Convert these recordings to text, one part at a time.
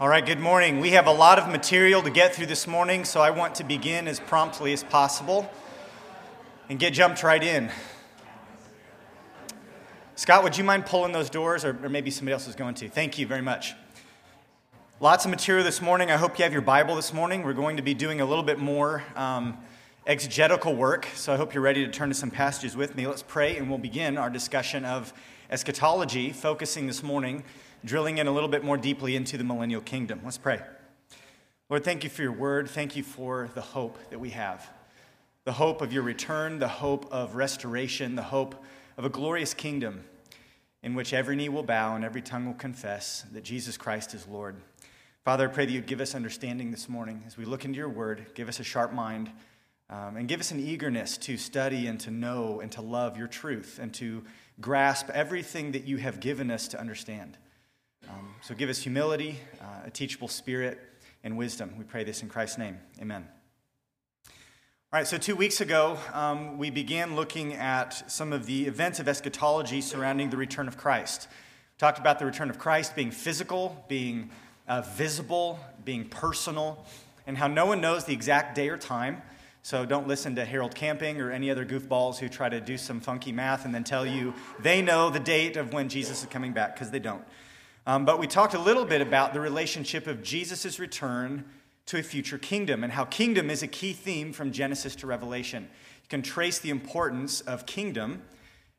All right, good morning. We have a lot of material to get through this morning, so I want to begin as promptly as possible and get jumped right in. Scott, would you mind pulling those doors, or, or maybe somebody else is going to? Thank you very much. Lots of material this morning. I hope you have your Bible this morning. We're going to be doing a little bit more um, exegetical work, so I hope you're ready to turn to some passages with me. Let's pray, and we'll begin our discussion of eschatology, focusing this morning drilling in a little bit more deeply into the millennial kingdom. Let's pray. Lord, thank you for your word. Thank you for the hope that we have the hope of your return, the hope of restoration, the hope of a glorious kingdom in which every knee will bow and every tongue will confess that Jesus Christ is Lord. Father, I pray that you'd give us understanding this morning as we look into your word. Give us a sharp mind um, and give us an eagerness to study and to know and to love your truth and to grasp everything that you have given us to understand. Um, so give us humility, uh, a teachable spirit, and wisdom. We pray this in Christ's name. Amen. All right, so two weeks ago, um, we began looking at some of the events of eschatology surrounding the return of Christ. We talked about the return of Christ being physical, being uh, visible, being personal, and how no one knows the exact day or time. So don't listen to Harold Camping or any other goofballs who try to do some funky math and then tell you they know the date of when Jesus is coming back, because they don't. Um, but we talked a little bit about the relationship of Jesus' return to a future kingdom and how kingdom is a key theme from Genesis to Revelation. You can trace the importance of kingdom,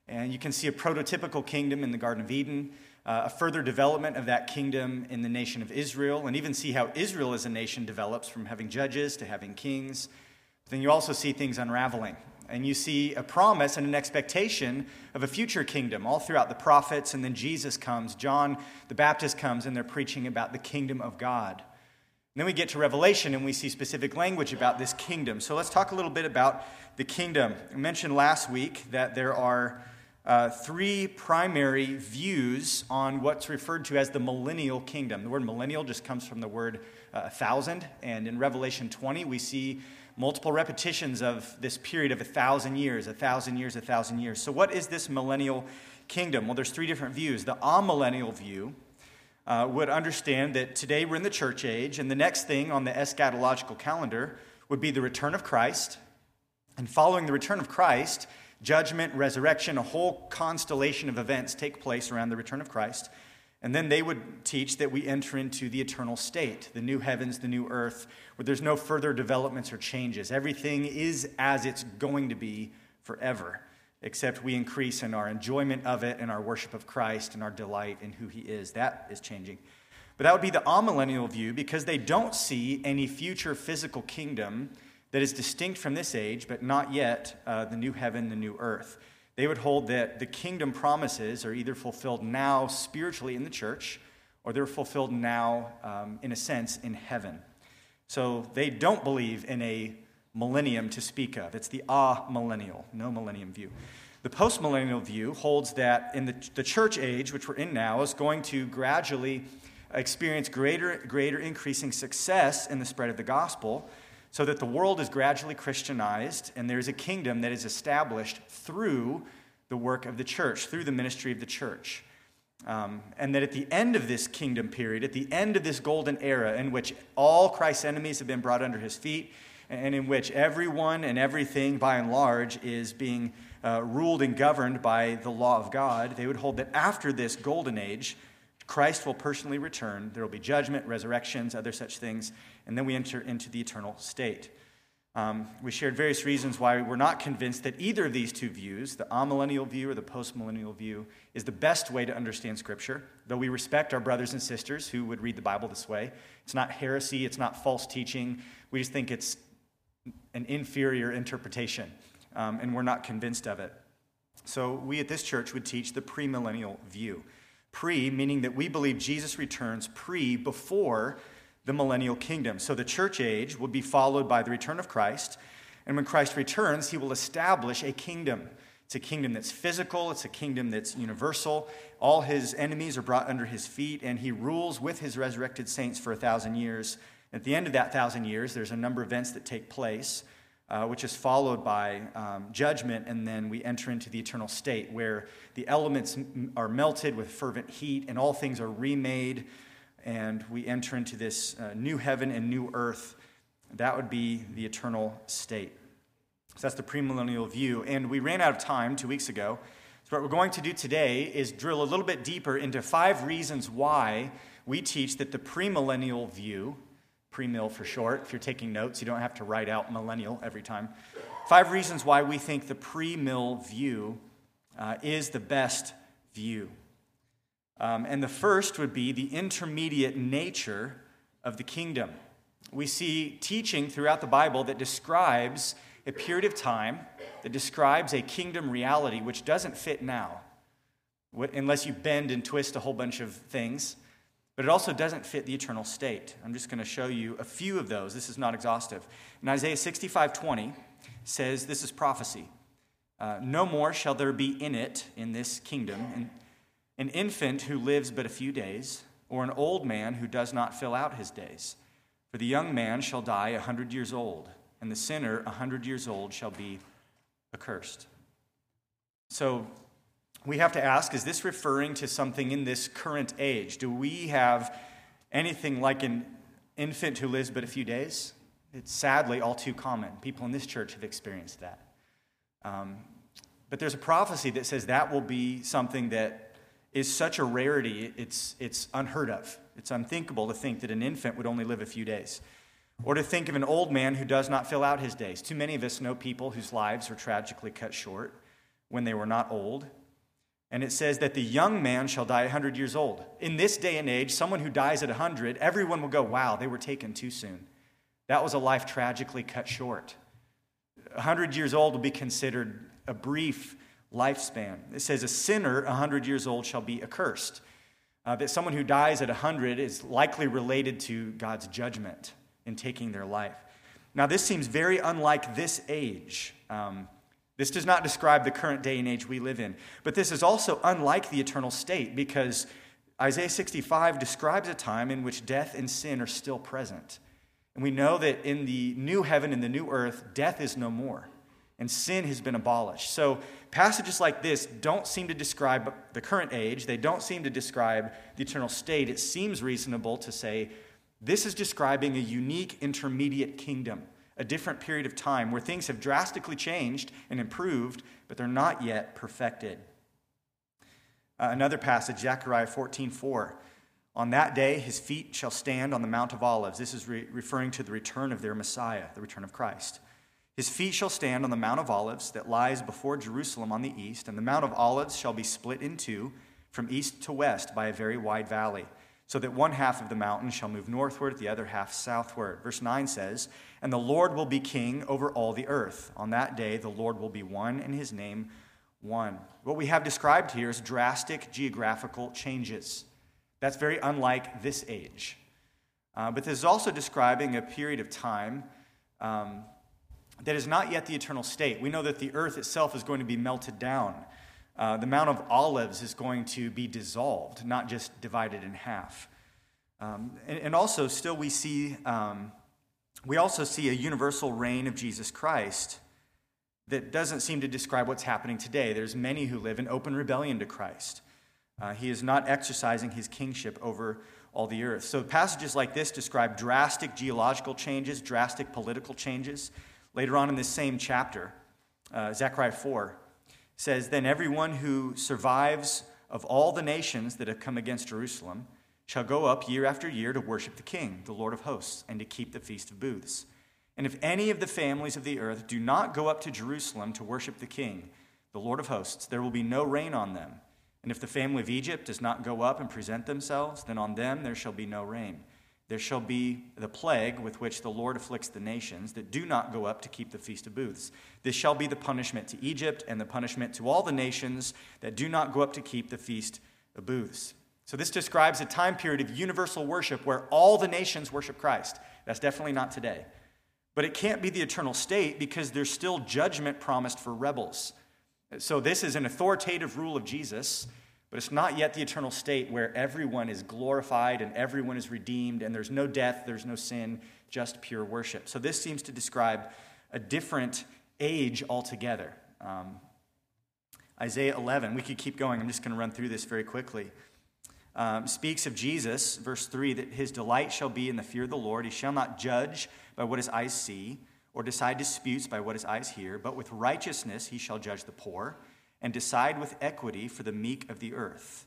and you can see a prototypical kingdom in the Garden of Eden, uh, a further development of that kingdom in the nation of Israel, and even see how Israel as a nation develops from having judges to having kings. But then you also see things unraveling and you see a promise and an expectation of a future kingdom all throughout the prophets. And then Jesus comes, John the Baptist comes, and they're preaching about the kingdom of God. And then we get to Revelation and we see specific language about this kingdom. So let's talk a little bit about the kingdom. I mentioned last week that there are uh, three primary views on what's referred to as the millennial kingdom. The word millennial just comes from the word uh, thousand. And in Revelation 20, we see multiple repetitions of this period of a thousand years, a thousand years, a thousand years. So, what is this millennial kingdom? Well, there's three different views. The amillennial view uh, would understand that today we're in the church age, and the next thing on the eschatological calendar would be the return of Christ. And following the return of Christ, judgment, resurrection, a whole constellation of events take place around the return of Christ. And then they would teach that we enter into the eternal state, the new heavens, the new earth, where there's no further developments or changes. Everything is as it's going to be forever, except we increase in our enjoyment of it and our worship of Christ and our delight in who He is. That is changing. But that would be the amillennial view because they don't see any future physical kingdom that is distinct from this age, but not yet uh, the new heaven, the new earth. They would hold that the kingdom promises are either fulfilled now spiritually in the church or they're fulfilled now, um, in a sense, in heaven. So they don't believe in a millennium to speak of. It's the ah millennial, no millennium view. The postmillennial view holds that in the, the church age, which we're in now, is going to gradually experience greater, greater increasing success in the spread of the gospel so that the world is gradually Christianized and there's a kingdom that is established through the work of the church, through the ministry of the church. Um, and that at the end of this kingdom period, at the end of this golden era in which all Christ's enemies have been brought under his feet, and in which everyone and everything, by and large, is being uh, ruled and governed by the law of God, they would hold that after this golden age, Christ will personally return. There will be judgment, resurrections, other such things, and then we enter into the eternal state. Um, we shared various reasons why we're not convinced that either of these two views, the amillennial view or the postmillennial view, is the best way to understand Scripture, though we respect our brothers and sisters who would read the Bible this way. It's not heresy, it's not false teaching. We just think it's an inferior interpretation, um, and we're not convinced of it. So we at this church would teach the premillennial view. Pre, meaning that we believe Jesus returns pre, before the millennial kingdom. So the church age will be followed by the return of Christ. And when Christ returns, he will establish a kingdom. It's a kingdom that's physical, it's a kingdom that's universal. All his enemies are brought under his feet, and he rules with his resurrected saints for a thousand years. At the end of that thousand years, there's a number of events that take place, uh, which is followed by um, judgment, and then we enter into the eternal state where the elements are melted with fervent heat and all things are remade and we enter into this uh, new heaven and new earth. That would be the eternal state. So that's the premillennial view. And we ran out of time two weeks ago. So, what we're going to do today is drill a little bit deeper into five reasons why we teach that the premillennial view, premill for short, if you're taking notes, you don't have to write out millennial every time. Five reasons why we think the premill view uh, is the best view. Um, and the first would be the intermediate nature of the kingdom. We see teaching throughout the Bible that describes a period of time, that describes a kingdom reality which doesn't fit now, unless you bend and twist a whole bunch of things. But it also doesn't fit the eternal state. I'm just going to show you a few of those. This is not exhaustive. In Isaiah 65 20 says, This is prophecy. Uh, no more shall there be in it, in this kingdom, an infant who lives but a few days, or an old man who does not fill out his days. For the young man shall die a hundred years old, and the sinner a hundred years old shall be accursed. So we have to ask is this referring to something in this current age? Do we have anything like an infant who lives but a few days? It's sadly all too common. People in this church have experienced that. Um, but there's a prophecy that says that will be something that is such a rarity, it's, it's unheard of. It's unthinkable to think that an infant would only live a few days. Or to think of an old man who does not fill out his days. Too many of us know people whose lives were tragically cut short when they were not old. And it says that the young man shall die 100 years old. In this day and age, someone who dies at 100, everyone will go, wow, they were taken too soon. That was a life tragically cut short. 100 years old will be considered a brief lifespan. It says, A sinner 100 years old shall be accursed. Uh, that someone who dies at 100 is likely related to God's judgment in taking their life. Now, this seems very unlike this age. Um, this does not describe the current day and age we live in. But this is also unlike the eternal state because Isaiah 65 describes a time in which death and sin are still present. And we know that in the new heaven and the new earth, death is no more and sin has been abolished. So, passages like this don't seem to describe the current age, they don't seem to describe the eternal state. It seems reasonable to say this is describing a unique intermediate kingdom, a different period of time where things have drastically changed and improved, but they're not yet perfected. Uh, another passage, Zechariah 14 4. On that day, his feet shall stand on the Mount of Olives. This is re- referring to the return of their Messiah, the return of Christ. His feet shall stand on the Mount of Olives that lies before Jerusalem on the east, and the Mount of Olives shall be split in two from east to west by a very wide valley, so that one half of the mountain shall move northward, the other half southward. Verse 9 says, And the Lord will be king over all the earth. On that day, the Lord will be one, and his name one. What we have described here is drastic geographical changes. That's very unlike this age. Uh, but this is also describing a period of time. Um, that is not yet the eternal state. We know that the earth itself is going to be melted down. Uh, the Mount of Olives is going to be dissolved, not just divided in half. Um, and, and, also, still, we see um, we also see a universal reign of Jesus Christ that doesn't seem to describe what's happening today. There's many who live in open rebellion to Christ. Uh, he is not exercising his kingship over all the earth. So passages like this describe drastic geological changes, drastic political changes. Later on in this same chapter, uh, Zechariah 4 says, Then everyone who survives of all the nations that have come against Jerusalem shall go up year after year to worship the King, the Lord of hosts, and to keep the Feast of Booths. And if any of the families of the earth do not go up to Jerusalem to worship the King, the Lord of hosts, there will be no rain on them. And if the family of Egypt does not go up and present themselves, then on them there shall be no rain there shall be the plague with which the Lord afflicts the nations that do not go up to keep the Feast of Booths. This shall be the punishment to Egypt and the punishment to all the nations that do not go up to keep the Feast of Booths. So, this describes a time period of universal worship where all the nations worship Christ. That's definitely not today. But it can't be the eternal state because there's still judgment promised for rebels. So, this is an authoritative rule of Jesus but it's not yet the eternal state where everyone is glorified and everyone is redeemed and there's no death, there's no sin, just pure worship. So this seems to describe a different age altogether. Um, Isaiah 11, we could keep going. I'm just going to run through this very quickly. um, speaks of Jesus, verse 3, that his delight shall be in the fear of the Lord. He shall not judge by what his eyes see, or decide disputes by what his eyes hear, but with righteousness he shall judge the poor, and decide with equity for the meek of the earth.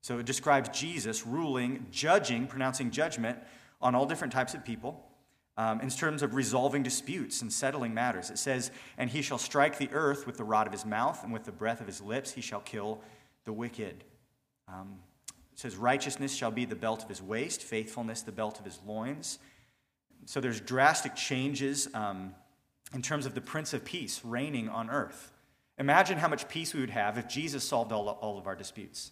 So it describes Jesus ruling, judging, pronouncing judgment on all different types of people. Um, in terms of resolving disputes and settling matters. It says, And he shall strike the earth with the rod of his mouth, and with the breath of his lips he shall kill the wicked. Um, it says, Righteousness shall be the belt of his waist, faithfulness the belt of his loins. So there's drastic changes um, in terms of the Prince of Peace reigning on earth. Imagine how much peace we would have if Jesus solved all, all of our disputes.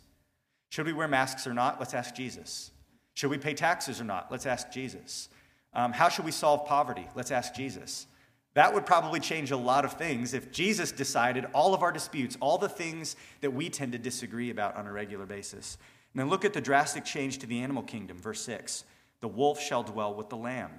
Should we wear masks or not? Let's ask Jesus. Should we pay taxes or not? Let's ask Jesus. Um, how should we solve poverty? Let's ask Jesus. That would probably change a lot of things if Jesus decided all of our disputes, all the things that we tend to disagree about on a regular basis. And then look at the drastic change to the animal kingdom, verse 6. The wolf shall dwell with the lamb.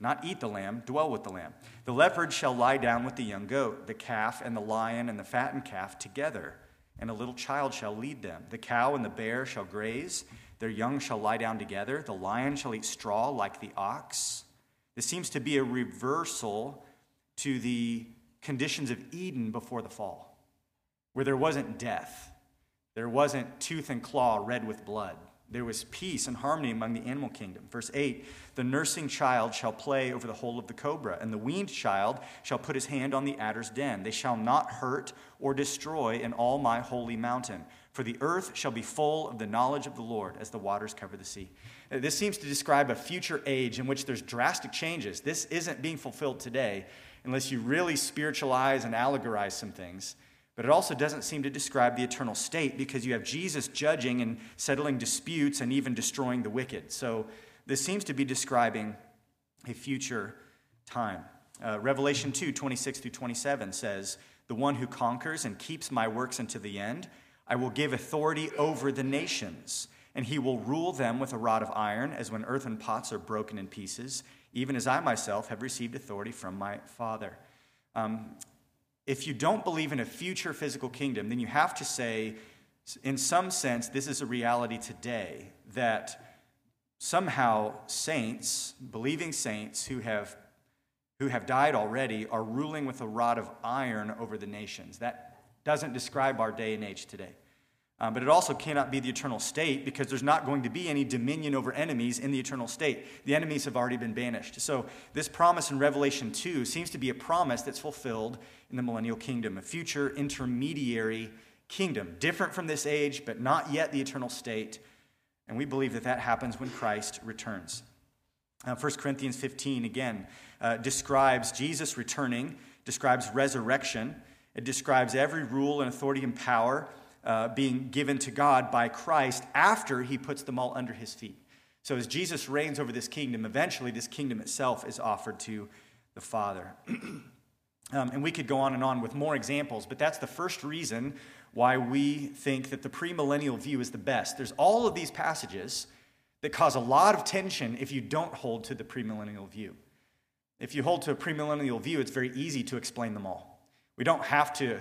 Not eat the lamb, dwell with the lamb. The leopard shall lie down with the young goat, the calf and the lion and the fattened calf together, and a little child shall lead them. The cow and the bear shall graze, their young shall lie down together. The lion shall eat straw like the ox. This seems to be a reversal to the conditions of Eden before the fall, where there wasn't death, there wasn't tooth and claw red with blood. There was peace and harmony among the animal kingdom. Verse 8 The nursing child shall play over the hole of the cobra, and the weaned child shall put his hand on the adder's den. They shall not hurt or destroy in all my holy mountain. For the earth shall be full of the knowledge of the Lord as the waters cover the sea. This seems to describe a future age in which there's drastic changes. This isn't being fulfilled today unless you really spiritualize and allegorize some things. But it also doesn't seem to describe the eternal state because you have Jesus judging and settling disputes and even destroying the wicked. So this seems to be describing a future time. Uh, Revelation 2 26 through 27 says, The one who conquers and keeps my works unto the end, I will give authority over the nations, and he will rule them with a rod of iron, as when earthen pots are broken in pieces, even as I myself have received authority from my Father. Um, if you don't believe in a future physical kingdom, then you have to say, in some sense, this is a reality today that somehow saints, believing saints who have, who have died already, are ruling with a rod of iron over the nations. That doesn't describe our day and age today. Um, but it also cannot be the eternal state because there's not going to be any dominion over enemies in the eternal state. The enemies have already been banished. So, this promise in Revelation 2 seems to be a promise that's fulfilled in the millennial kingdom, a future intermediary kingdom, different from this age, but not yet the eternal state. And we believe that that happens when Christ returns. Uh, 1 Corinthians 15, again, uh, describes Jesus returning, describes resurrection, it describes every rule and authority and power uh, being given to God by Christ after he puts them all under his feet. So, as Jesus reigns over this kingdom, eventually this kingdom itself is offered to the Father. um, and we could go on and on with more examples, but that's the first reason why we think that the premillennial view is the best. There's all of these passages that cause a lot of tension if you don't hold to the premillennial view. If you hold to a premillennial view, it's very easy to explain them all. We don't have to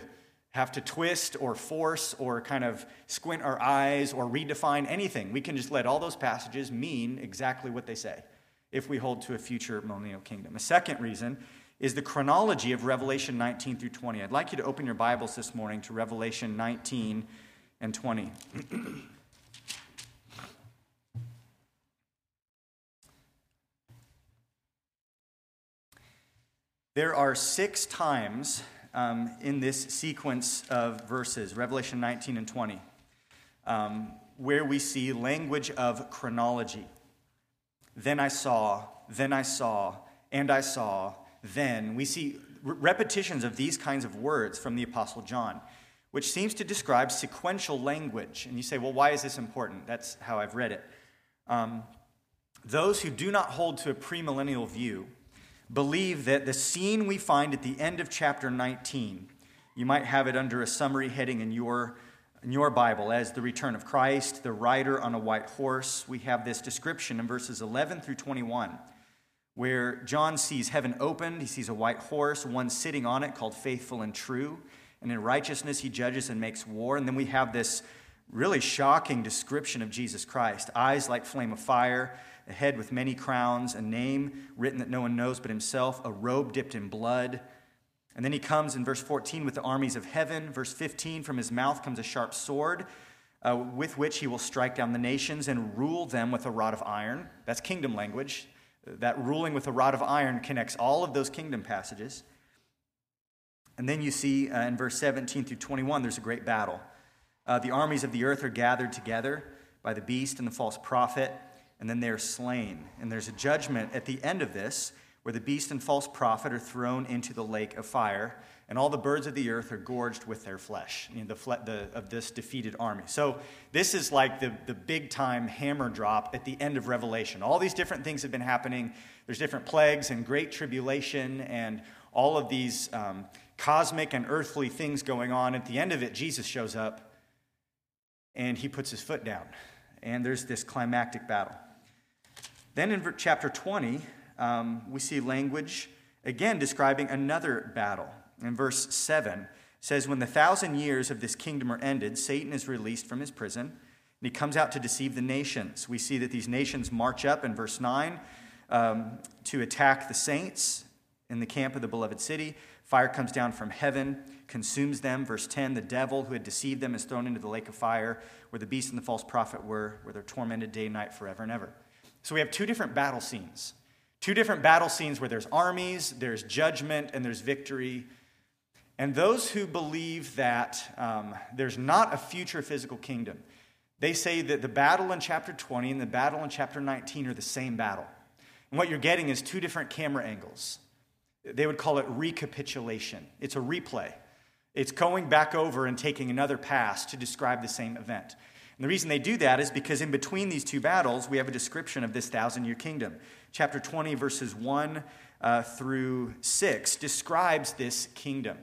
have to twist or force or kind of squint our eyes or redefine anything. We can just let all those passages mean exactly what they say if we hold to a future millennial kingdom. A second reason is the chronology of Revelation 19 through 20. I'd like you to open your Bibles this morning to Revelation 19 and 20. there are six times um, in this sequence of verses, Revelation 19 and 20, um, where we see language of chronology. Then I saw, then I saw, and I saw, then. We see repetitions of these kinds of words from the Apostle John, which seems to describe sequential language. And you say, well, why is this important? That's how I've read it. Um, those who do not hold to a premillennial view believe that the scene we find at the end of chapter 19, you might have it under a summary heading in your, in your Bible as the return of Christ, the rider on a white horse. We have this description in verses 11 through 21 where John sees heaven opened. He sees a white horse, one sitting on it called faithful and true. And in righteousness, he judges and makes war. And then we have this really shocking description of Jesus Christ eyes like flame of fire, a head with many crowns, a name written that no one knows but himself, a robe dipped in blood. And then he comes in verse 14 with the armies of heaven. Verse 15, from his mouth comes a sharp sword uh, with which he will strike down the nations and rule them with a rod of iron. That's kingdom language. That ruling with a rod of iron connects all of those kingdom passages. And then you see uh, in verse 17 through 21, there's a great battle. Uh, the armies of the earth are gathered together by the beast and the false prophet, and then they are slain. And there's a judgment at the end of this where the beast and false prophet are thrown into the lake of fire and all the birds of the earth are gorged with their flesh you know, the, the, of this defeated army. So, this is like the, the big time hammer drop at the end of Revelation. All these different things have been happening. There's different plagues and great tribulation and all of these um, cosmic and earthly things going on. At the end of it, Jesus shows up and he puts his foot down. And there's this climactic battle. Then in chapter 20, um, we see language again describing another battle in verse 7 says, When the thousand years of this kingdom are ended, Satan is released from his prison, and he comes out to deceive the nations. We see that these nations march up in verse 9 um, to attack the saints in the camp of the beloved city. Fire comes down from heaven, consumes them. Verse 10 The devil who had deceived them is thrown into the lake of fire, where the beast and the false prophet were, where they're tormented day and night forever and ever. So we have two different battle scenes. Two different battle scenes where there's armies, there's judgment, and there's victory. And those who believe that um, there's not a future physical kingdom, they say that the battle in chapter 20 and the battle in chapter 19 are the same battle. And what you're getting is two different camera angles. They would call it recapitulation. It's a replay. It's going back over and taking another pass to describe the same event. And the reason they do that is because in between these two battles, we have a description of this thousand year kingdom. Chapter 20, verses 1 uh, through 6, describes this kingdom.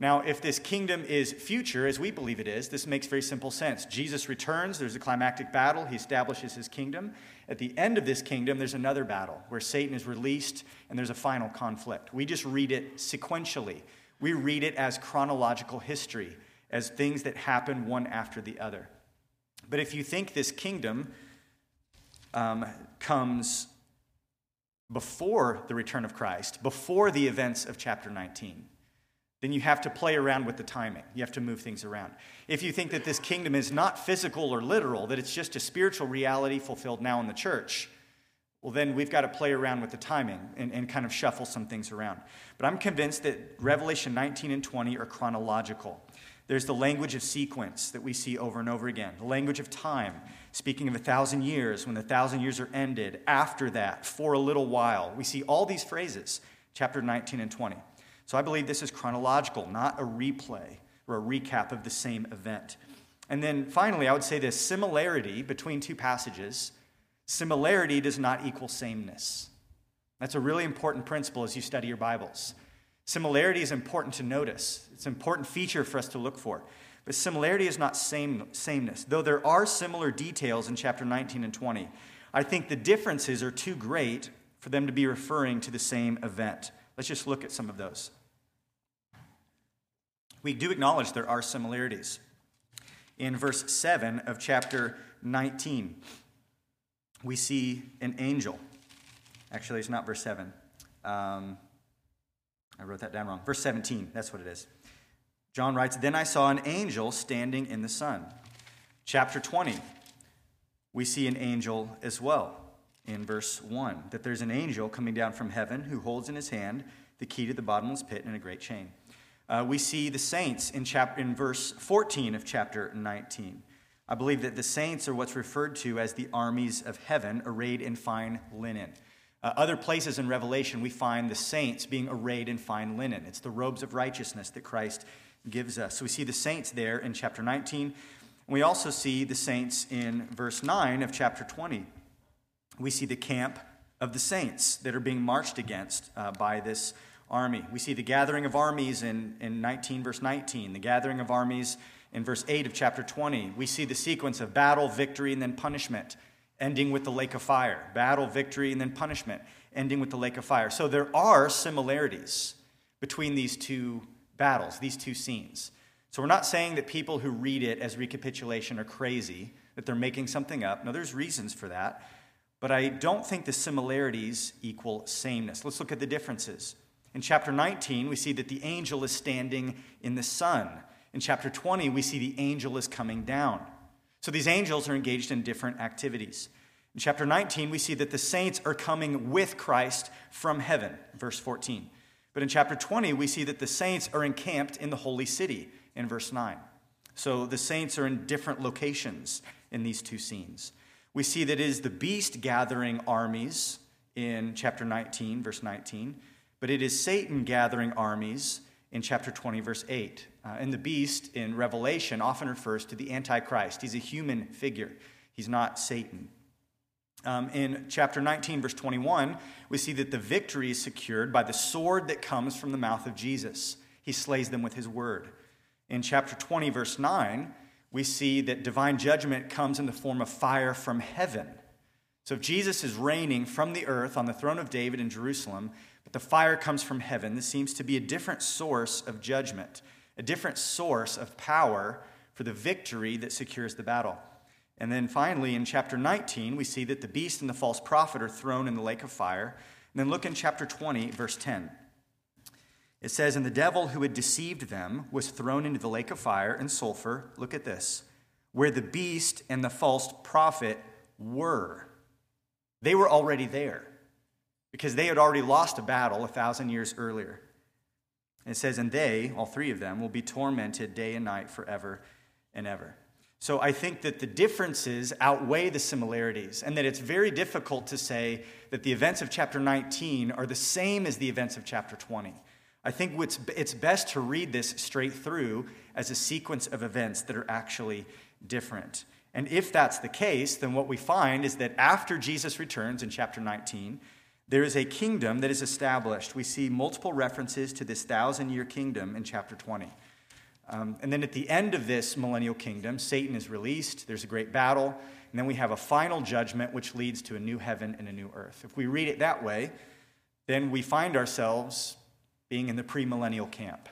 Now, if this kingdom is future, as we believe it is, this makes very simple sense. Jesus returns, there's a climactic battle, he establishes his kingdom. At the end of this kingdom, there's another battle where Satan is released and there's a final conflict. We just read it sequentially, we read it as chronological history, as things that happen one after the other. But if you think this kingdom um, comes before the return of Christ, before the events of chapter 19, then you have to play around with the timing. You have to move things around. If you think that this kingdom is not physical or literal, that it's just a spiritual reality fulfilled now in the church, well, then we've got to play around with the timing and, and kind of shuffle some things around. But I'm convinced that Revelation 19 and 20 are chronological. There's the language of sequence that we see over and over again, the language of time, speaking of a thousand years, when the thousand years are ended, after that, for a little while. We see all these phrases, chapter 19 and 20. So I believe this is chronological, not a replay or a recap of the same event. And then finally, I would say this similarity between two passages, similarity does not equal sameness. That's a really important principle as you study your Bibles. Similarity is important to notice, it's an important feature for us to look for. But similarity is not same, sameness. Though there are similar details in chapter 19 and 20, I think the differences are too great for them to be referring to the same event. Let's just look at some of those we do acknowledge there are similarities. In verse 7 of chapter 19, we see an angel. Actually, it's not verse 7. Um, I wrote that down wrong. Verse 17, that's what it is. John writes, Then I saw an angel standing in the sun. Chapter 20, we see an angel as well in verse 1 that there's an angel coming down from heaven who holds in his hand the key to the bottomless pit and a great chain. Uh, we see the saints in, chap- in verse 14 of chapter 19. I believe that the saints are what's referred to as the armies of heaven, arrayed in fine linen. Uh, other places in Revelation, we find the saints being arrayed in fine linen. It's the robes of righteousness that Christ gives us. So we see the saints there in chapter 19. We also see the saints in verse 9 of chapter 20. We see the camp of the saints that are being marched against uh, by this army. We see the gathering of armies in, in 19, verse 19, the gathering of armies in verse 8 of chapter 20. We see the sequence of battle, victory, and then punishment, ending with the lake of fire. Battle, victory, and then punishment, ending with the lake of fire. So there are similarities between these two battles, these two scenes. So we're not saying that people who read it as recapitulation are crazy, that they're making something up. No, there's reasons for that. But I don't think the similarities equal sameness. Let's look at the differences. In chapter 19, we see that the angel is standing in the sun. In chapter 20, we see the angel is coming down. So these angels are engaged in different activities. In chapter 19, we see that the saints are coming with Christ from heaven, verse 14. But in chapter 20, we see that the saints are encamped in the holy city, in verse 9. So the saints are in different locations in these two scenes. We see that it is the beast gathering armies in chapter 19, verse 19, but it is Satan gathering armies in chapter 20, verse 8. Uh, and the beast in Revelation often refers to the Antichrist. He's a human figure, he's not Satan. Um, in chapter 19, verse 21, we see that the victory is secured by the sword that comes from the mouth of Jesus. He slays them with his word. In chapter 20, verse 9, we see that divine judgment comes in the form of fire from heaven. So if Jesus is reigning from the earth on the throne of David in Jerusalem, but the fire comes from heaven, this seems to be a different source of judgment, a different source of power for the victory that secures the battle. And then finally, in chapter 19, we see that the beast and the false prophet are thrown in the lake of fire. And then look in chapter 20, verse 10. It says, And the devil who had deceived them was thrown into the lake of fire and sulfur. Look at this, where the beast and the false prophet were. They were already there because they had already lost a battle a thousand years earlier. And it says, And they, all three of them, will be tormented day and night forever and ever. So I think that the differences outweigh the similarities, and that it's very difficult to say that the events of chapter 19 are the same as the events of chapter 20. I think it's best to read this straight through as a sequence of events that are actually different. And if that's the case, then what we find is that after Jesus returns in chapter 19, there is a kingdom that is established. We see multiple references to this thousand year kingdom in chapter 20. Um, and then at the end of this millennial kingdom, Satan is released. There's a great battle. And then we have a final judgment, which leads to a new heaven and a new earth. If we read it that way, then we find ourselves being in the premillennial camp.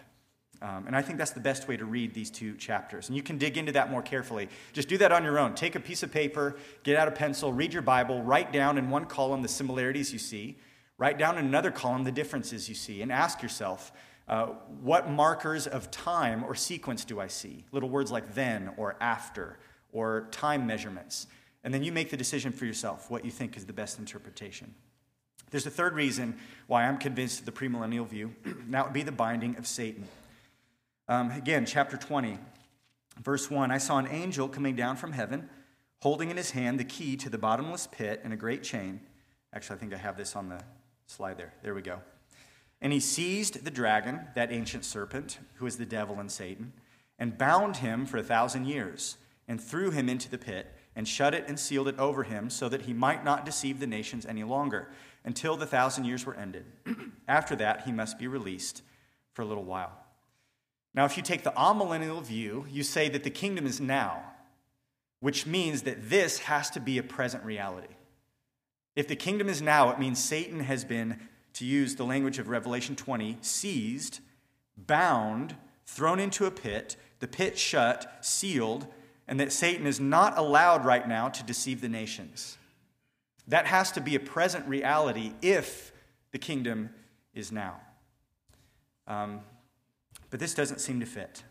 Um, and I think that's the best way to read these two chapters. And you can dig into that more carefully. Just do that on your own. Take a piece of paper, get out a pencil, read your Bible, write down in one column the similarities you see, write down in another column the differences you see, and ask yourself, uh, what markers of time or sequence do I see? Little words like then or after or time measurements. And then you make the decision for yourself what you think is the best interpretation. There's a third reason why I'm convinced of the premillennial view, and that would be the binding of Satan. Um, again, chapter 20, verse 1 I saw an angel coming down from heaven, holding in his hand the key to the bottomless pit and a great chain. Actually, I think I have this on the slide there. There we go. And he seized the dragon, that ancient serpent, who is the devil and Satan, and bound him for a thousand years, and threw him into the pit, and shut it and sealed it over him, so that he might not deceive the nations any longer until the thousand years were ended. After that, he must be released for a little while. Now, if you take the amillennial view, you say that the kingdom is now, which means that this has to be a present reality. If the kingdom is now, it means Satan has been, to use the language of Revelation 20, seized, bound, thrown into a pit, the pit shut, sealed, and that Satan is not allowed right now to deceive the nations. That has to be a present reality if the kingdom is now. Um, but this doesn't seem to fit.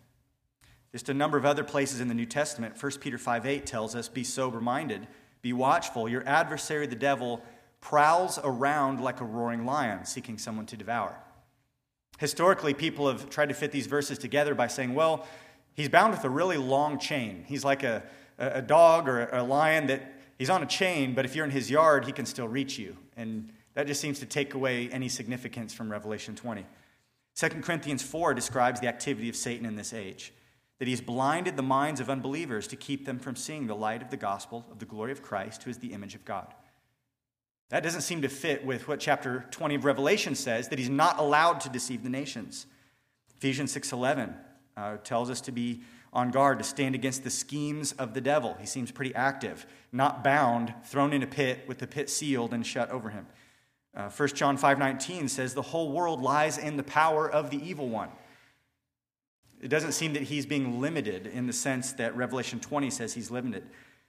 Just a number of other places in the New Testament, 1 Peter 5 8 tells us, Be sober minded, be watchful. Your adversary, the devil, prowls around like a roaring lion, seeking someone to devour. Historically, people have tried to fit these verses together by saying, well, he's bound with a really long chain. He's like a, a dog or a lion that he's on a chain, but if you're in his yard, he can still reach you. And that just seems to take away any significance from Revelation 20. 2 Corinthians 4 describes the activity of Satan in this age that he's blinded the minds of unbelievers to keep them from seeing the light of the gospel of the glory of Christ, who is the image of God. That doesn't seem to fit with what chapter 20 of Revelation says that he's not allowed to deceive the nations. Ephesians 6:11 uh, tells us to be on guard to stand against the schemes of the devil. He seems pretty active, not bound, thrown in a pit with the pit sealed and shut over him. Uh, 1 John 5:19 says the whole world lies in the power of the evil one. it doesn't seem that he's being limited in the sense that Revelation 20 says he's limited.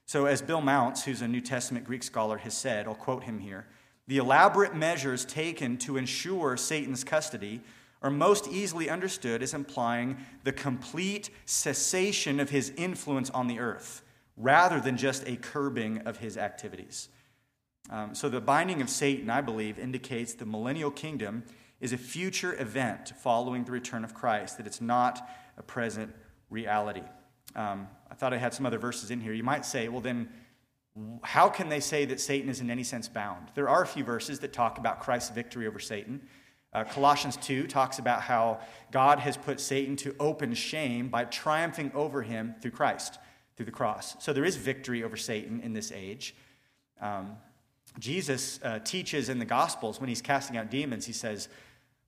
So, as Bill Mounce, who's a New Testament Greek scholar, has said, I'll quote him here the elaborate measures taken to ensure Satan's custody are most easily understood as implying the complete cessation of his influence on the earth, rather than just a curbing of his activities. Um, so, the binding of Satan, I believe, indicates the millennial kingdom is a future event following the return of Christ, that it's not a present reality. Um, I thought I had some other verses in here. You might say, well, then, how can they say that Satan is in any sense bound? There are a few verses that talk about Christ's victory over Satan. Uh, Colossians 2 talks about how God has put Satan to open shame by triumphing over him through Christ, through the cross. So there is victory over Satan in this age. Um, Jesus uh, teaches in the Gospels when he's casting out demons, he says,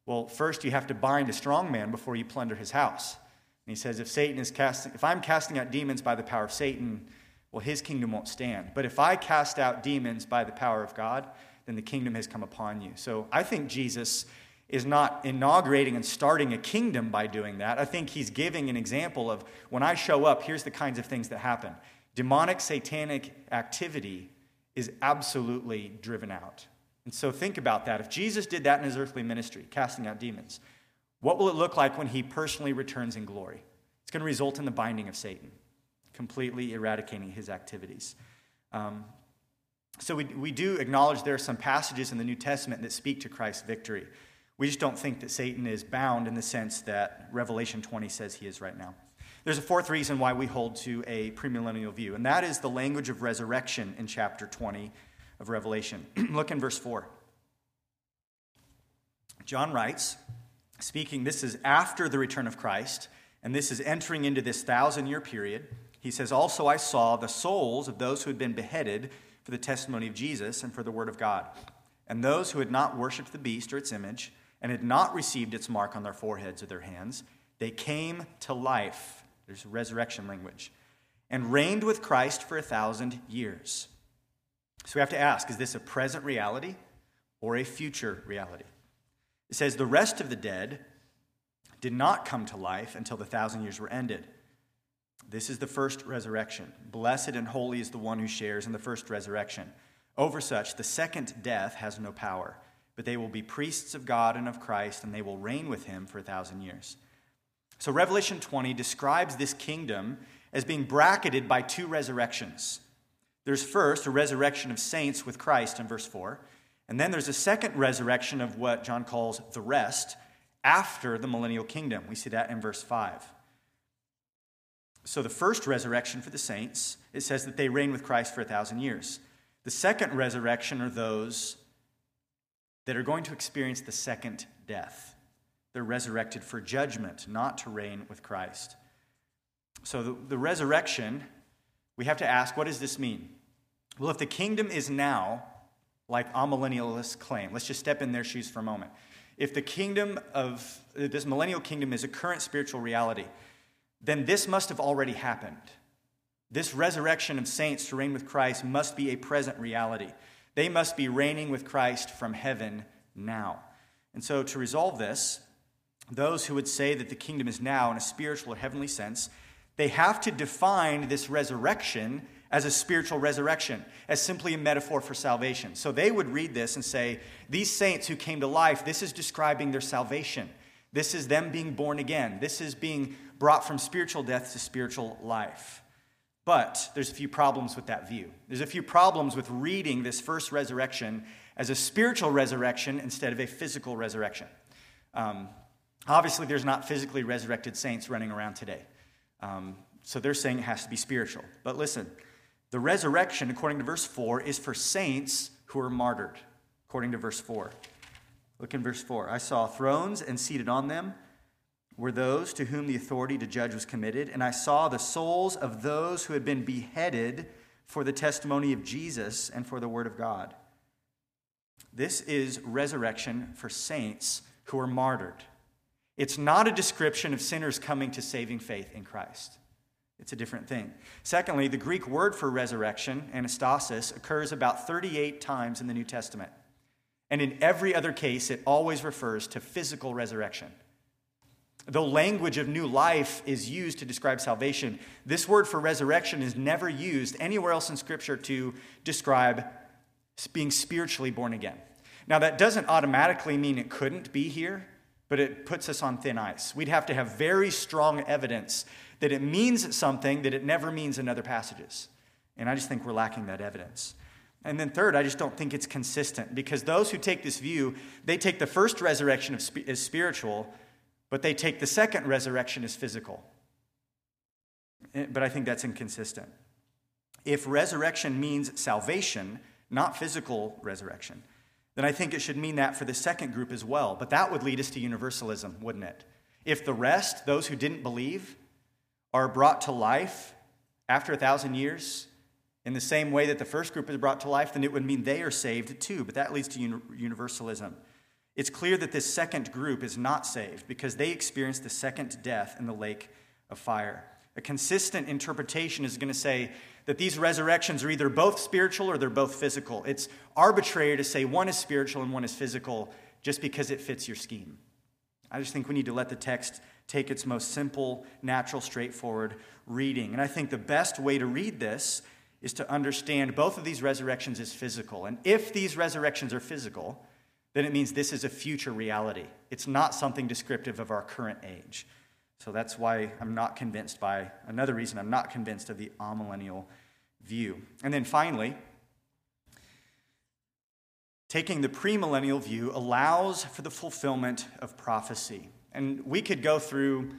Well, first you have to bind a strong man before you plunder his house. And he says, If Satan is casting, if I'm casting out demons by the power of Satan, well, his kingdom won't stand. But if I cast out demons by the power of God, then the kingdom has come upon you. So I think Jesus is not inaugurating and starting a kingdom by doing that. I think he's giving an example of when I show up, here's the kinds of things that happen. Demonic, satanic activity is absolutely driven out. And so think about that. If Jesus did that in his earthly ministry, casting out demons, what will it look like when he personally returns in glory? It's going to result in the binding of Satan, completely eradicating his activities. Um, so we, we do acknowledge there are some passages in the New Testament that speak to Christ's victory. We just don't think that Satan is bound in the sense that Revelation 20 says he is right now. There's a fourth reason why we hold to a premillennial view, and that is the language of resurrection in chapter 20 of Revelation. Look in verse 4. John writes, speaking, this is after the return of Christ, and this is entering into this thousand year period. He says, Also, I saw the souls of those who had been beheaded for the testimony of Jesus and for the word of God, and those who had not worshipped the beast or its image and had not received its mark on their foreheads or their hands, they came to life. There's resurrection language. And reigned with Christ for a thousand years. So we have to ask is this a present reality or a future reality? It says, The rest of the dead did not come to life until the thousand years were ended. This is the first resurrection. Blessed and holy is the one who shares in the first resurrection. Over such, the second death has no power but they will be priests of God and of Christ, and they will reign with him for a thousand years. So, Revelation 20 describes this kingdom as being bracketed by two resurrections. There's first a resurrection of saints with Christ in verse 4, and then there's a second resurrection of what John calls the rest after the millennial kingdom. We see that in verse 5. So, the first resurrection for the saints, it says that they reign with Christ for a thousand years. The second resurrection are those that are going to experience the second death. They're resurrected for judgment, not to reign with Christ. So, the, the resurrection, we have to ask what does this mean? Well, if the kingdom is now, like amillennialists claim, let's just step in their shoes for a moment. If the kingdom of this millennial kingdom is a current spiritual reality, then this must have already happened. This resurrection of saints to reign with Christ must be a present reality. They must be reigning with Christ from heaven now. And so, to resolve this, those who would say that the kingdom is now in a spiritual or heavenly sense, they have to define this resurrection as a spiritual resurrection, as simply a metaphor for salvation. So they would read this and say, These saints who came to life, this is describing their salvation. This is them being born again. This is being brought from spiritual death to spiritual life. But there's a few problems with that view. There's a few problems with reading this first resurrection as a spiritual resurrection instead of a physical resurrection. Um, obviously, there's not physically resurrected saints running around today. Um, so they're saying it has to be spiritual. But listen, the resurrection, according to verse 4, is for saints who are martyred, according to verse 4. Look in verse 4. I saw thrones and seated on them were those to whom the authority to judge was committed, and I saw the souls of those who had been beheaded for the testimony of Jesus and for the word of God. This is resurrection for saints who are martyred. It's not a description of sinners coming to saving faith in Christ. It's a different thing. Secondly, the Greek word for resurrection, anastasis, occurs about 38 times in the New Testament. And in every other case, it always refers to physical resurrection. Though language of new life is used to describe salvation, this word for resurrection is never used anywhere else in Scripture to describe being spiritually born again. Now, that doesn't automatically mean it couldn't be here, but it puts us on thin ice. We'd have to have very strong evidence that it means something that it never means in other passages. And I just think we're lacking that evidence. And then, third, I just don't think it's consistent because those who take this view, they take the first resurrection as spiritual but they take the second resurrection as physical. Eh, but I think that's inconsistent. If resurrection means salvation, not physical resurrection, then I think it should mean that for the second group as well. But that would lead us to universalism, wouldn't it? If the rest, those who didn't believe, are brought to life after a thousand years in the same way that the first group is brought to life, then it would mean they are saved too. But that leads to universalism. It's clear that this second group is not saved because they experienced the second death in the lake of fire. A consistent interpretation is going to say that these resurrections are either both spiritual or they're both physical. It's arbitrary to say one is spiritual and one is physical just because it fits your scheme. I just think we need to let the text take its most simple, natural, straightforward reading. And I think the best way to read this is to understand both of these resurrections as physical. And if these resurrections are physical, then it means this is a future reality. It's not something descriptive of our current age. So that's why I'm not convinced by, another reason I'm not convinced of the amillennial view. And then finally, taking the premillennial view allows for the fulfillment of prophecy. And we could go through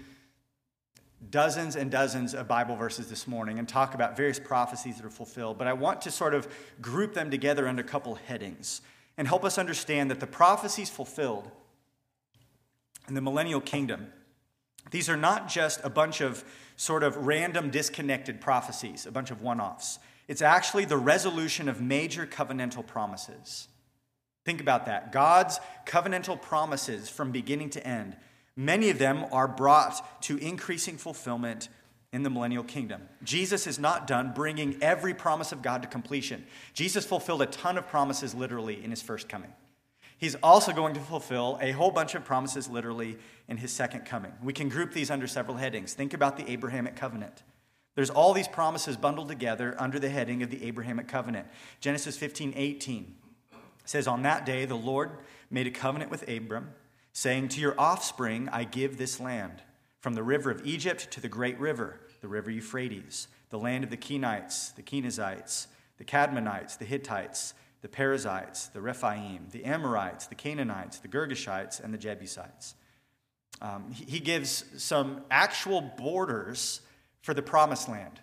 dozens and dozens of Bible verses this morning and talk about various prophecies that are fulfilled, but I want to sort of group them together under a couple headings and help us understand that the prophecies fulfilled in the millennial kingdom, these are not just a bunch of sort of random disconnected prophecies, a bunch of one offs. It's actually the resolution of major covenantal promises. Think about that. God's covenantal promises from beginning to end, many of them are brought to increasing fulfillment in the millennial kingdom. Jesus is not done bringing every promise of God to completion. Jesus fulfilled a ton of promises literally in his first coming. He's also going to fulfill a whole bunch of promises literally in his second coming. We can group these under several headings. Think about the Abrahamic covenant. There's all these promises bundled together under the heading of the Abrahamic covenant. Genesis 15, 18 says, On that day the Lord made a covenant with Abram, saying, To your offspring I give this land from the river of Egypt to the great river, the river Euphrates, the land of the Kenites, the Kenizzites, the Kadmonites, the Hittites, the Perizzites, the Rephaim, the Amorites, the Canaanites, the Girgashites, and the Jebusites. Um, he gives some actual borders for the promised land.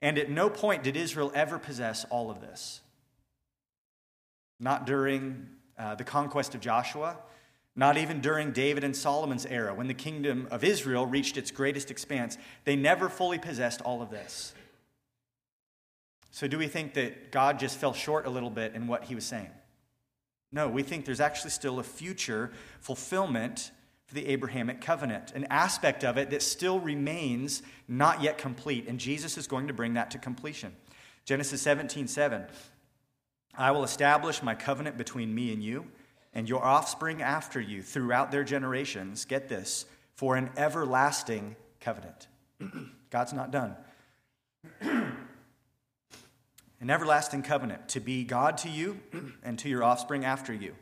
And at no point did Israel ever possess all of this. Not during uh, the conquest of Joshua, not even during David and Solomon's era, when the kingdom of Israel reached its greatest expanse, they never fully possessed all of this. So, do we think that God just fell short a little bit in what he was saying? No, we think there's actually still a future fulfillment for the Abrahamic covenant, an aspect of it that still remains not yet complete, and Jesus is going to bring that to completion. Genesis 17 7. I will establish my covenant between me and you and your offspring after you throughout their generations, get this, for an everlasting covenant. God's not done. an everlasting covenant to be God to you and to your offspring after you.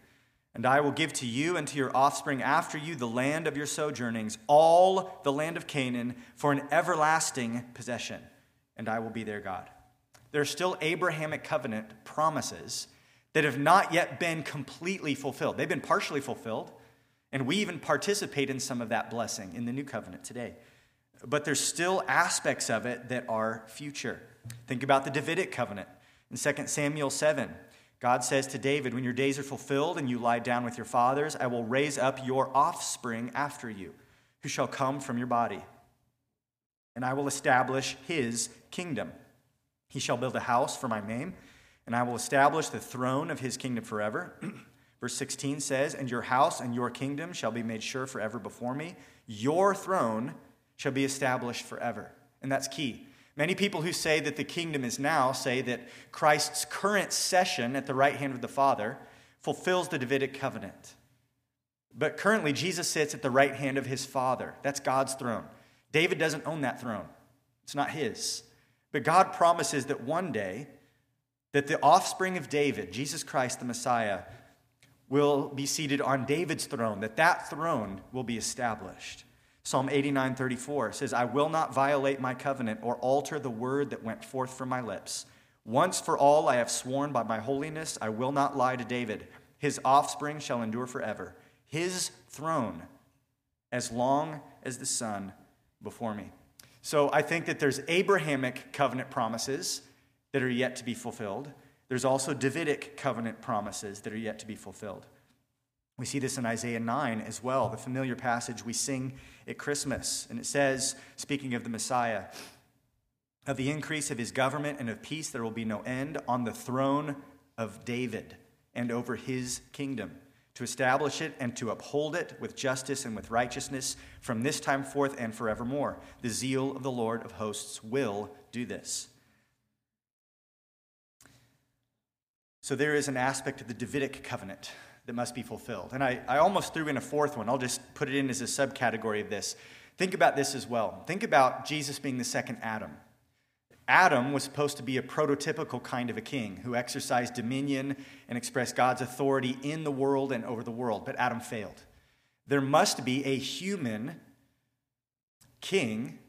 And I will give to you and to your offspring after you the land of your sojournings, all the land of Canaan, for an everlasting possession, and I will be their God. There are still Abrahamic covenant promises that have not yet been completely fulfilled. They've been partially fulfilled, and we even participate in some of that blessing in the new covenant today. But there's still aspects of it that are future. Think about the Davidic covenant. In 2 Samuel 7, God says to David, When your days are fulfilled and you lie down with your fathers, I will raise up your offspring after you, who shall come from your body. And I will establish his kingdom. He shall build a house for my name and I will establish the throne of his kingdom forever. Verse 16 says, And your house and your kingdom shall be made sure forever before me. Your throne shall be established forever. And that's key. Many people who say that the kingdom is now say that Christ's current session at the right hand of the Father fulfills the Davidic covenant. But currently, Jesus sits at the right hand of his Father. That's God's throne. David doesn't own that throne, it's not his. But God promises that one day, that the offspring of David, Jesus Christ the Messiah, will be seated on David's throne, that that throne will be established. Psalm 89 34 says, I will not violate my covenant or alter the word that went forth from my lips. Once for all I have sworn by my holiness, I will not lie to David. His offspring shall endure forever. His throne, as long as the sun before me. So I think that there's Abrahamic covenant promises that are yet to be fulfilled. There's also Davidic covenant promises that are yet to be fulfilled. We see this in Isaiah 9 as well, the familiar passage we sing at Christmas. And it says, speaking of the Messiah, of the increase of his government and of peace there will be no end on the throne of David and over his kingdom, to establish it and to uphold it with justice and with righteousness from this time forth and forevermore. The zeal of the Lord of hosts will do this. So there is an aspect of the Davidic covenant that must be fulfilled. And I, I almost threw in a fourth one. I'll just put it in as a subcategory of this. Think about this as well. Think about Jesus being the second Adam. Adam was supposed to be a prototypical kind of a king who exercised dominion and expressed God's authority in the world and over the world, but Adam failed. There must be a human king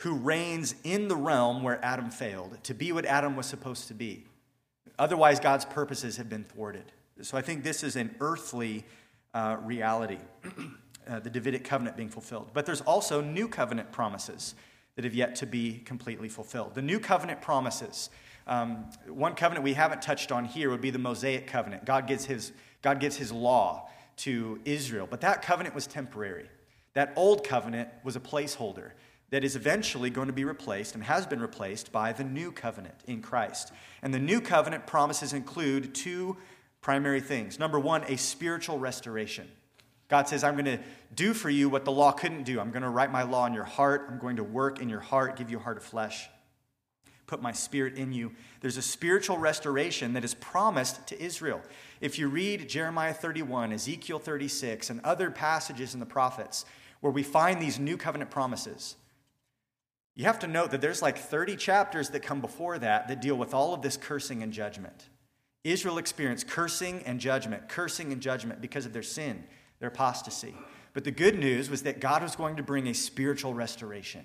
who reigns in the realm where Adam failed to be what Adam was supposed to be. Otherwise, God's purposes have been thwarted. So I think this is an earthly uh, reality, uh, the Davidic covenant being fulfilled. But there's also new covenant promises that have yet to be completely fulfilled. The new covenant promises. Um, one covenant we haven't touched on here would be the Mosaic covenant. God gives his, God gives his law to Israel, but that covenant was temporary. That old covenant was a placeholder that is eventually going to be replaced and has been replaced by the new covenant in Christ. And the new covenant promises include two primary things. Number one, a spiritual restoration. God says, I'm going to do for you what the law couldn't do. I'm going to write my law in your heart. I'm going to work in your heart, give you a heart of flesh, put my spirit in you. There's a spiritual restoration that is promised to Israel. If you read Jeremiah 31, Ezekiel 36, and other passages in the prophets where we find these new covenant promises, you have to note that there's like 30 chapters that come before that that deal with all of this cursing and judgment. Israel experienced cursing and judgment, cursing and judgment because of their sin, their apostasy. But the good news was that God was going to bring a spiritual restoration.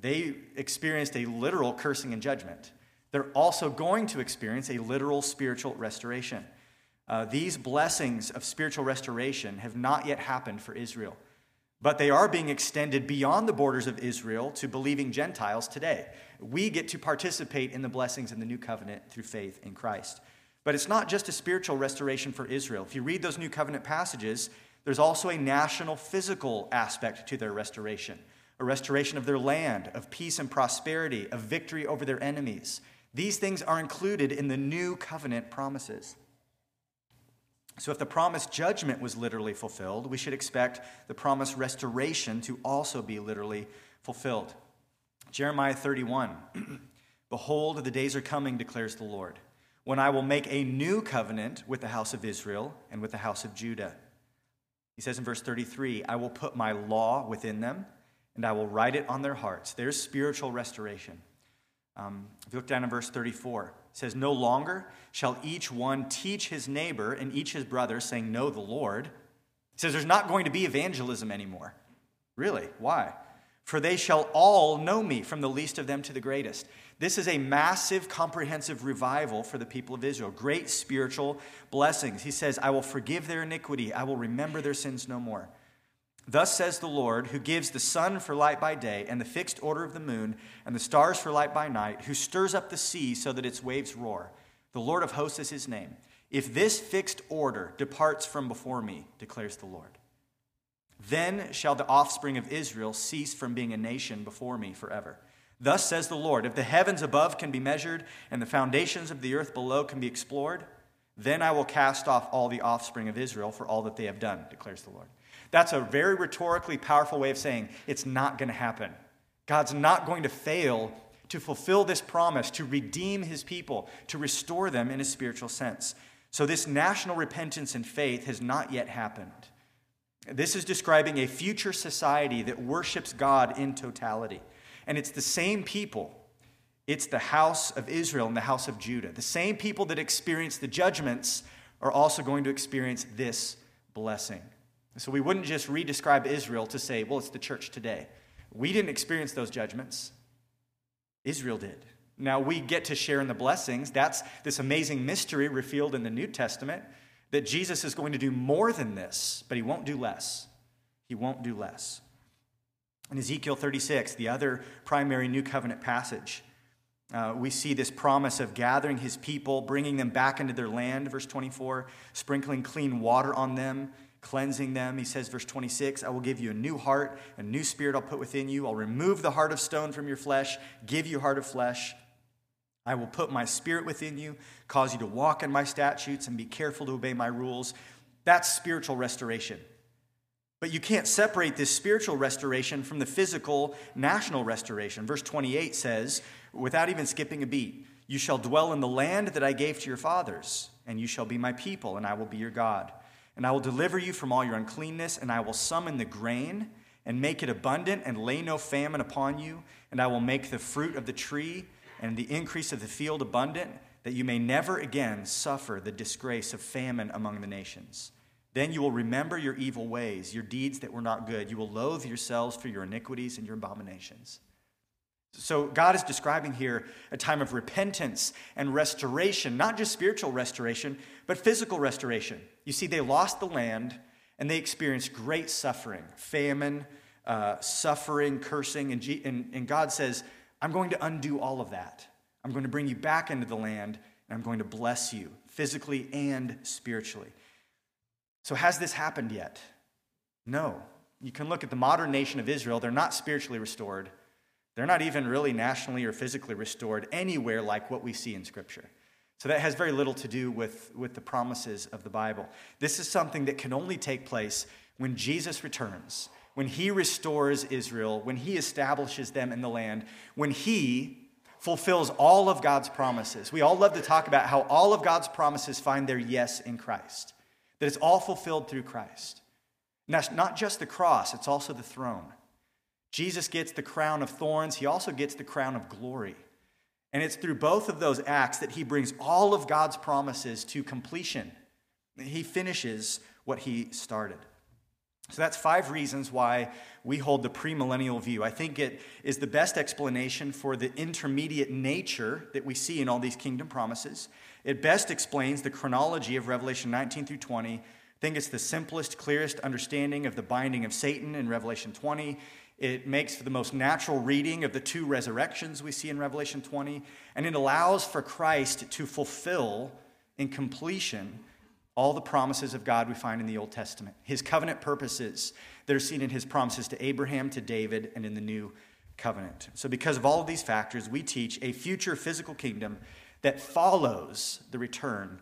They experienced a literal cursing and judgment. They're also going to experience a literal spiritual restoration. Uh, these blessings of spiritual restoration have not yet happened for Israel but they are being extended beyond the borders of Israel to believing Gentiles today. We get to participate in the blessings in the new covenant through faith in Christ. But it's not just a spiritual restoration for Israel. If you read those new covenant passages, there's also a national physical aspect to their restoration a restoration of their land, of peace and prosperity, of victory over their enemies. These things are included in the new covenant promises. So, if the promised judgment was literally fulfilled, we should expect the promised restoration to also be literally fulfilled. Jeremiah 31 Behold, the days are coming, declares the Lord, when I will make a new covenant with the house of Israel and with the house of Judah. He says in verse 33 I will put my law within them, and I will write it on their hearts. There's spiritual restoration. Um, if you look down in verse 34, it says, No longer shall each one teach his neighbor and each his brother, saying, Know the Lord. It says there's not going to be evangelism anymore. Really? Why? For they shall all know me, from the least of them to the greatest. This is a massive, comprehensive revival for the people of Israel. Great spiritual blessings. He says, I will forgive their iniquity, I will remember their sins no more. Thus says the Lord, who gives the sun for light by day, and the fixed order of the moon, and the stars for light by night, who stirs up the sea so that its waves roar. The Lord of hosts is his name. If this fixed order departs from before me, declares the Lord, then shall the offspring of Israel cease from being a nation before me forever. Thus says the Lord If the heavens above can be measured, and the foundations of the earth below can be explored, then I will cast off all the offspring of Israel for all that they have done, declares the Lord. That's a very rhetorically powerful way of saying it's not going to happen. God's not going to fail to fulfill this promise, to redeem his people, to restore them in a spiritual sense. So, this national repentance and faith has not yet happened. This is describing a future society that worships God in totality. And it's the same people. It's the house of Israel and the house of Judah. The same people that experience the judgments are also going to experience this blessing. So we wouldn't just redescribe Israel to say, well, it's the church today. We didn't experience those judgments, Israel did. Now we get to share in the blessings. That's this amazing mystery revealed in the New Testament that Jesus is going to do more than this, but he won't do less. He won't do less. In Ezekiel 36, the other primary New Covenant passage, uh, we see this promise of gathering his people, bringing them back into their land, verse 24, sprinkling clean water on them, cleansing them. He says, verse 26, I will give you a new heart, a new spirit I'll put within you. I'll remove the heart of stone from your flesh, give you heart of flesh. I will put my spirit within you, cause you to walk in my statutes, and be careful to obey my rules. That's spiritual restoration. But you can't separate this spiritual restoration from the physical national restoration. Verse 28 says, without even skipping a beat, You shall dwell in the land that I gave to your fathers, and you shall be my people, and I will be your God. And I will deliver you from all your uncleanness, and I will summon the grain and make it abundant, and lay no famine upon you. And I will make the fruit of the tree and the increase of the field abundant, that you may never again suffer the disgrace of famine among the nations. Then you will remember your evil ways, your deeds that were not good. You will loathe yourselves for your iniquities and your abominations. So, God is describing here a time of repentance and restoration, not just spiritual restoration, but physical restoration. You see, they lost the land and they experienced great suffering, famine, uh, suffering, cursing. And, G- and, and God says, I'm going to undo all of that. I'm going to bring you back into the land and I'm going to bless you physically and spiritually. So, has this happened yet? No. You can look at the modern nation of Israel, they're not spiritually restored. They're not even really nationally or physically restored anywhere like what we see in Scripture. So that has very little to do with, with the promises of the Bible. This is something that can only take place when Jesus returns, when he restores Israel, when he establishes them in the land, when he fulfills all of God's promises. We all love to talk about how all of God's promises find their yes in Christ that it's all fulfilled through Christ. And that's not just the cross, it's also the throne. Jesus gets the crown of thorns, he also gets the crown of glory. And it's through both of those acts that he brings all of God's promises to completion. He finishes what he started. So that's five reasons why we hold the premillennial view. I think it is the best explanation for the intermediate nature that we see in all these kingdom promises. It best explains the chronology of Revelation 19 through 20. I think it's the simplest, clearest understanding of the binding of Satan in Revelation 20. It makes for the most natural reading of the two resurrections we see in Revelation 20. And it allows for Christ to fulfill in completion all the promises of God we find in the Old Testament, his covenant purposes that are seen in his promises to Abraham, to David, and in the new covenant. So, because of all of these factors, we teach a future physical kingdom that follows the return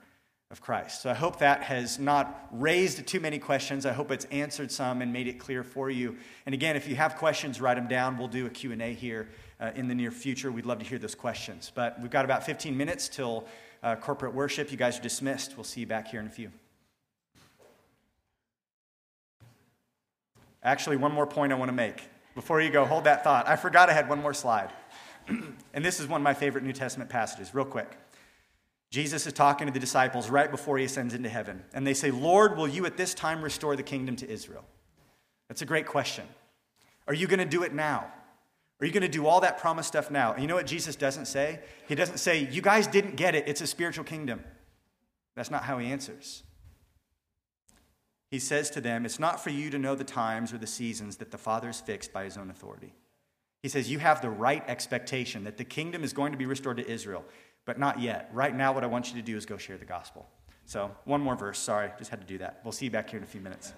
of Christ. So I hope that has not raised too many questions. I hope it's answered some and made it clear for you. And again, if you have questions, write them down. We'll do a Q&A here uh, in the near future. We'd love to hear those questions. But we've got about 15 minutes till uh, corporate worship. You guys are dismissed. We'll see you back here in a few. Actually, one more point I want to make. Before you go, hold that thought. I forgot I had one more slide. and this is one of my favorite New Testament passages, real quick. Jesus is talking to the disciples right before he ascends into heaven. And they say, Lord, will you at this time restore the kingdom to Israel? That's a great question. Are you going to do it now? Are you going to do all that promised stuff now? And you know what Jesus doesn't say? He doesn't say, You guys didn't get it. It's a spiritual kingdom. That's not how he answers. He says to them, It's not for you to know the times or the seasons that the Father has fixed by his own authority. He says, You have the right expectation that the kingdom is going to be restored to Israel, but not yet. Right now, what I want you to do is go share the gospel. So, one more verse. Sorry, just had to do that. We'll see you back here in a few minutes.